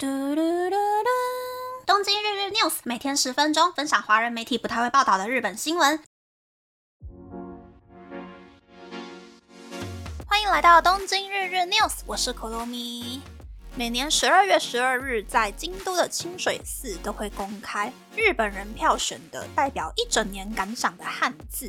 嘟嘟嘟嘟！东京日日 news 每天十分钟，分享华人媒体不太会报道的日本新闻。欢迎来到东京日日 news，我是可罗咪。每年十二月十二日，在京都的清水寺都会公开日本人票选的代表一整年感想的汉字。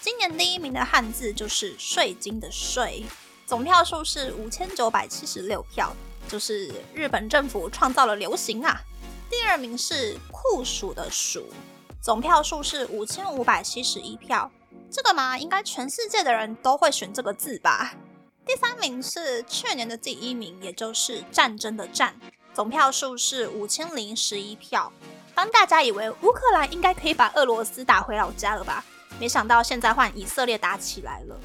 今年第一名的汉字就是“税金”的“税”，总票数是五千九百七十六票。就是日本政府创造了流行啊。第二名是酷暑的暑，总票数是五千五百七十一票。这个嘛，应该全世界的人都会选这个字吧。第三名是去年的第一名，也就是战争的战，总票数是五千零十一票。当大家以为乌克兰应该可以把俄罗斯打回老家了吧？没想到现在换以色列打起来了。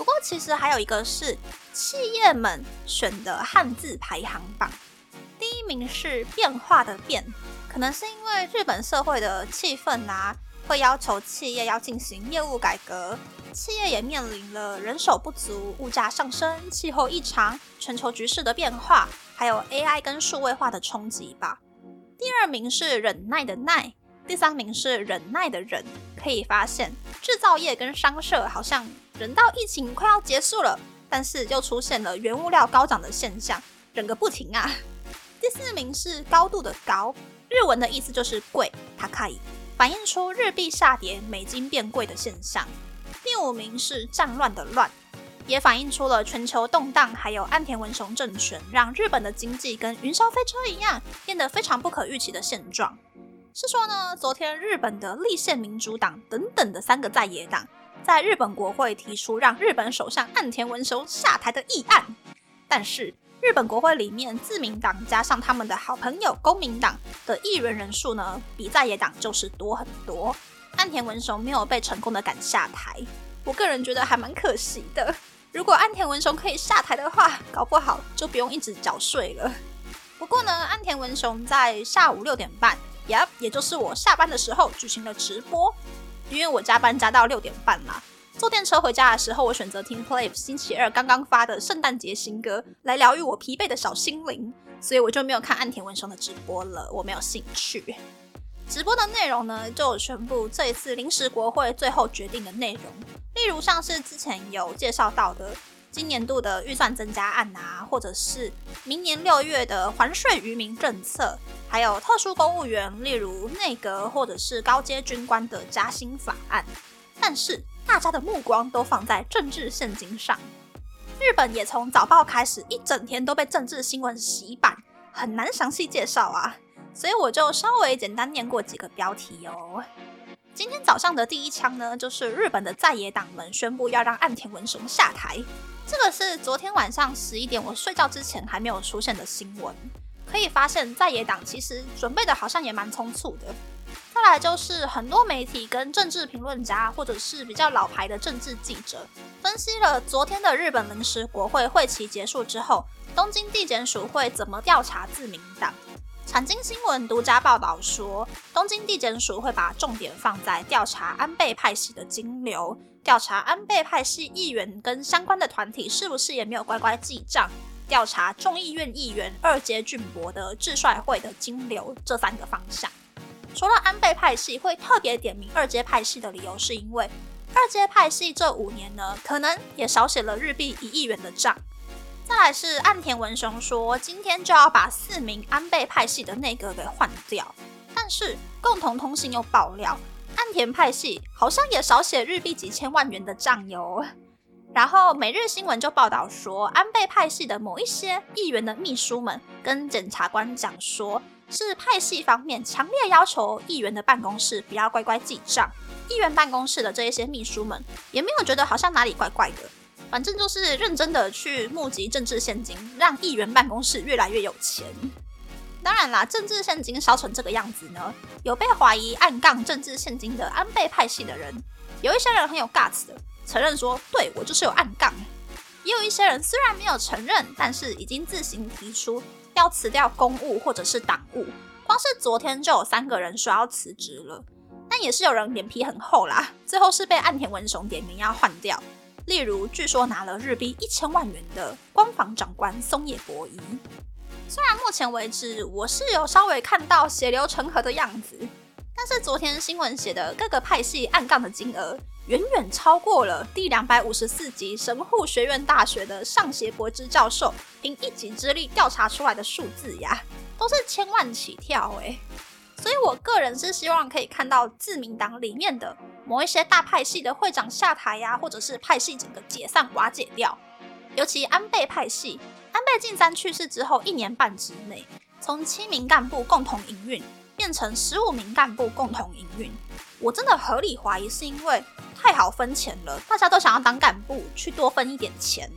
不过其实还有一个是企业们选的汉字排行榜，第一名是变化的变，可能是因为日本社会的气氛啊，会要求企业要进行业务改革，企业也面临了人手不足、物价上升、气候异常、全球局势的变化，还有 AI 跟数位化的冲击吧。第二名是忍耐的耐，第三名是忍耐的忍，可以发现制造业跟商社好像。人到疫情快要结束了，但是又出现了原物料高涨的现象，忍个不停啊！第四名是高度的高，日文的意思就是贵，它可以反映出日币下跌、美金变贵的现象。第五名是战乱的乱，也反映出了全球动荡，还有岸田文雄政权让日本的经济跟云霄飞车一样，变得非常不可预期的现状。是说呢，昨天日本的立宪民主党等等的三个在野党。在日本国会提出让日本首相岸田文雄下台的议案，但是日本国会里面自民党加上他们的好朋友公民党的议员人数呢，比在野党就是多很多。岸田文雄没有被成功的赶下台，我个人觉得还蛮可惜的。如果岸田文雄可以下台的话，搞不好就不用一直缴税了。不过呢，岸田文雄在下午六点半，也也就是我下班的时候举行了直播。因为我加班加到六点半啦，坐电车回家的时候，我选择听 Play 星期二刚刚发的圣诞节新歌来疗愈我疲惫的小心灵，所以我就没有看岸田文雄的直播了，我没有兴趣。直播的内容呢，就宣布这一次临时国会最后决定的内容，例如像是之前有介绍到的今年度的预算增加案啊，或者是明年六月的还税于民政策。还有特殊公务员，例如内阁或者是高阶军官的加薪法案，但是大家的目光都放在政治现金上。日本也从早报开始，一整天都被政治新闻洗版，很难详细介绍啊，所以我就稍微简单念过几个标题哦。今天早上的第一枪呢，就是日本的在野党们宣布要让岸田文雄下台，这个是昨天晚上十一点我睡觉之前还没有出现的新闻。可以发现，在野党其实准备的好像也蛮匆促的。再来就是很多媒体跟政治评论家，或者是比较老牌的政治记者，分析了昨天的日本临时国会会期结束之后，东京地检署会怎么调查自民党。产经新闻独家报道说，东京地检署会把重点放在调查安倍派系的金流，调查安倍派系议员跟相关的团体是不是也没有乖乖记账。调查众议院议员二阶俊博的智帅会的金流这三个方向。除了安倍派系会特别点名二阶派系的理由，是因为二阶派系这五年呢，可能也少写了日币一亿元的账。再来是岸田文雄说，今天就要把四名安倍派系的内阁给换掉。但是共同通信又爆料，岸田派系好像也少写日币几千万元的账哟。然后每日新闻就报道说，安倍派系的某一些议员的秘书们跟检察官讲说，是派系方面强烈要求议员的办公室不要乖乖记账。议员办公室的这一些秘书们也没有觉得好像哪里怪怪的，反正就是认真的去募集政治现金，让议员办公室越来越有钱。当然啦，政治现金烧成这个样子呢，有被怀疑暗杠政治现金的安倍派系的人，有一些人很有 guts 的。承认说，对我就是有暗杠。也有一些人虽然没有承认，但是已经自行提出要辞掉公务或者是党务。光是昨天就有三个人说要辞职了，但也是有人脸皮很厚啦，最后是被岸田文雄点名要换掉。例如，据说拿了日币一千万元的官房长官松野博一。虽然目前为止我是有稍微看到血流成河的样子，但是昨天新闻写的各个派系暗杠的金额，远远超过了第两百五十四集神户学院大学的上邪博之教授凭一己之力调查出来的数字呀，都是千万起跳诶。所以我个人是希望可以看到自民党里面的某一些大派系的会长下台呀，或者是派系整个解散瓦解掉，尤其安倍派系。安倍晋三去世之后一年半之内，从七名干部共同营运变成十五名干部共同营运。我真的合理怀疑是因为太好分钱了，大家都想要当干部去多分一点钱。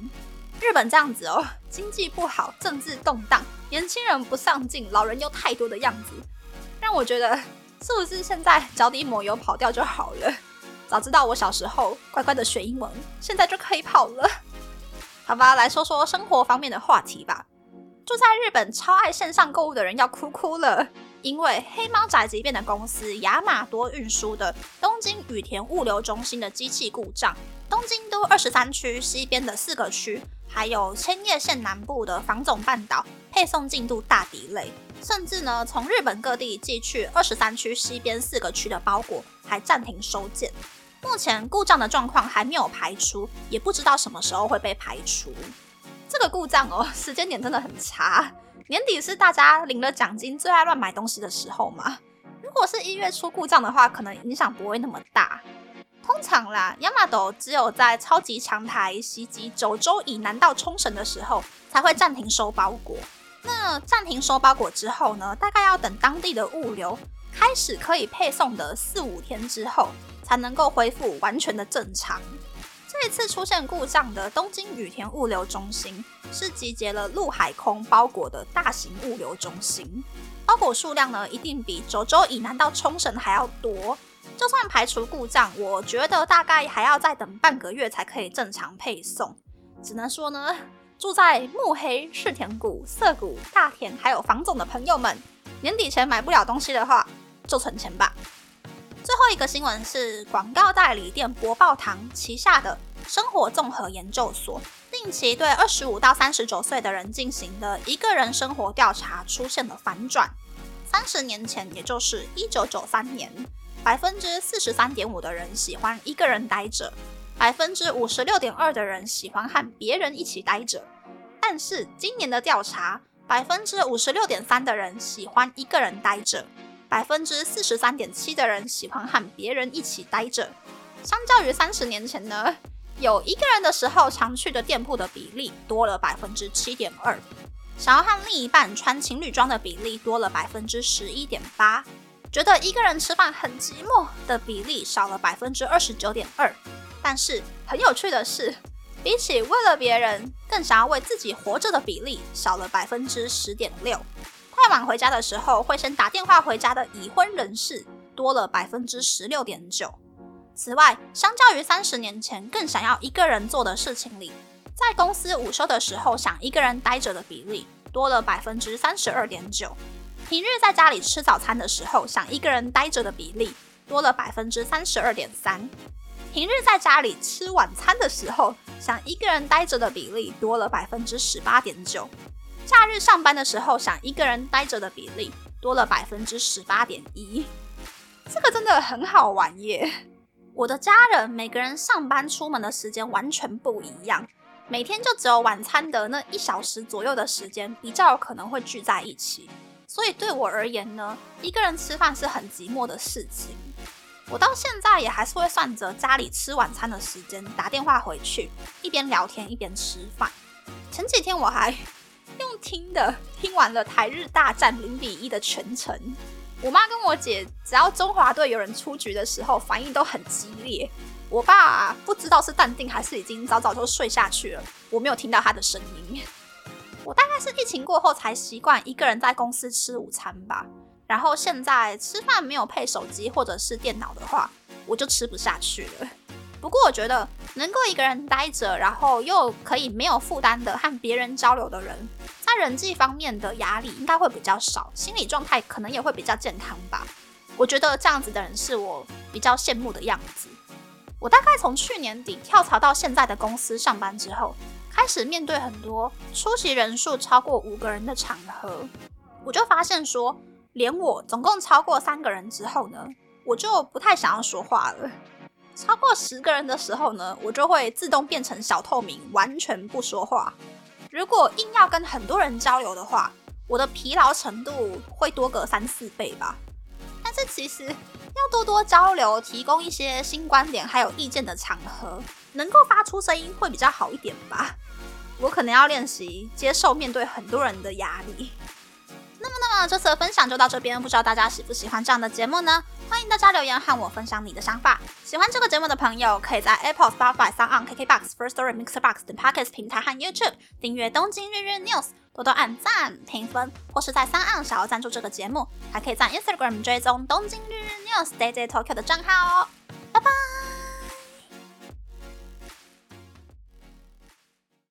日本这样子哦，经济不好，政治动荡，年轻人不上进，老人又太多的样子，让我觉得是不是现在脚底抹油跑掉就好了？早知道我小时候乖乖的学英文，现在就可以跑了。好吧，来说说生活方面的话题吧。住在日本超爱线上购物的人要哭哭了，因为黑猫宅急便的公司亚马多运输的东京羽田物流中心的机器故障，东京都二十三区西边的四个区，还有千叶县南部的房总半岛配送进度大抵累，甚至呢从日本各地寄去二十三区西边四个区的包裹还暂停收件。目前故障的状况还没有排除，也不知道什么时候会被排除。这个故障哦，时间点真的很差。年底是大家领了奖金最爱乱买东西的时候嘛。如果是一月初故障的话，可能影响不会那么大。通常啦，亚马斗只有在超级强台袭击九州以南到冲绳的时候，才会暂停收包裹。那暂停收包裹之后呢，大概要等当地的物流开始可以配送的四五天之后。才能够恢复完全的正常。这次出现故障的东京羽田物流中心，是集结了陆海空包裹的大型物流中心，包裹数量呢一定比九州以南到冲绳还要多。就算排除故障，我觉得大概还要再等半个月才可以正常配送。只能说呢，住在目黑、赤田谷、涩谷、大田还有房总的朋友们，年底前买不了东西的话，就存钱吧。最后一个新闻是广告代理店博报堂旗下的生活综合研究所定期对二十五到三十九岁的人进行的一个人生活调查出现了反转。三十年前，也就是一九九三年，百分之四十三点五的人喜欢一个人待着，百分之五十六点二的人喜欢和别人一起待着。但是今年的调查，百分之五十六点三的人喜欢一个人待着。百分之四十三点七的人喜欢和别人一起待着，相较于三十年前呢，有一个人的时候常去的店铺的比例多了百分之七点二，想要和另一半穿情侣装的比例多了百分之十一点八，觉得一个人吃饭很寂寞的比例少了百分之二十九点二。但是很有趣的是，比起为了别人更想要为自己活着的比例少了百分之十点六。太晚回家的时候，会先打电话回家的已婚人士多了百分之十六点九。此外，相较于三十年前更想要一个人做的事情里，在公司午休的时候想一个人待着的比例多了百分之三十二点九。平日在家里吃早餐的时候想一个人待着的比例多了百分之三十二点三。平日在家里吃晚餐的时候想一个人待着的比例多了百分之十八点九。假日上班的时候，想一个人待着的比例多了百分之十八点一，这个真的很好玩耶！我的家人每个人上班出门的时间完全不一样，每天就只有晚餐的那一小时左右的时间比较有可能会聚在一起，所以对我而言呢，一个人吃饭是很寂寞的事情。我到现在也还是会算着家里吃晚餐的时间打电话回去，一边聊天一边吃饭。前几天我还。用听的听完了台日大战零比一的全程，我妈跟我姐只要中华队有人出局的时候，反应都很激烈。我爸不知道是淡定还是已经早早就睡下去了，我没有听到他的声音。我大概是疫情过后才习惯一个人在公司吃午餐吧，然后现在吃饭没有配手机或者是电脑的话，我就吃不下去了。不过我觉得能够一个人待着，然后又可以没有负担的和别人交流的人，在人际方面的压力应该会比较少，心理状态可能也会比较健康吧。我觉得这样子的人是我比较羡慕的样子。我大概从去年底跳槽到现在的公司上班之后，开始面对很多出席人数超过五个人的场合，我就发现说，连我总共超过三个人之后呢，我就不太想要说话了。超过十个人的时候呢，我就会自动变成小透明，完全不说话。如果硬要跟很多人交流的话，我的疲劳程度会多个三四倍吧。但是其实要多多交流，提供一些新观点还有意见的场合，能够发出声音会比较好一点吧。我可能要练习接受面对很多人的压力。那，这次的分享就到这边，不知道大家喜不喜欢这样的节目呢？欢迎大家留言和我分享你的想法。喜欢这个节目的朋友，可以在 Apple、Spotify、s o n KKBox、First Story、Mixer Box 等 Podcast 平台和 YouTube 订阅《东京日日 News》，多多按赞、评分，或是在三岸想要赞助这个节目，还可以在 Instagram 追踪《东京日日 News》Day Day Tokyo 的账号哦。拜拜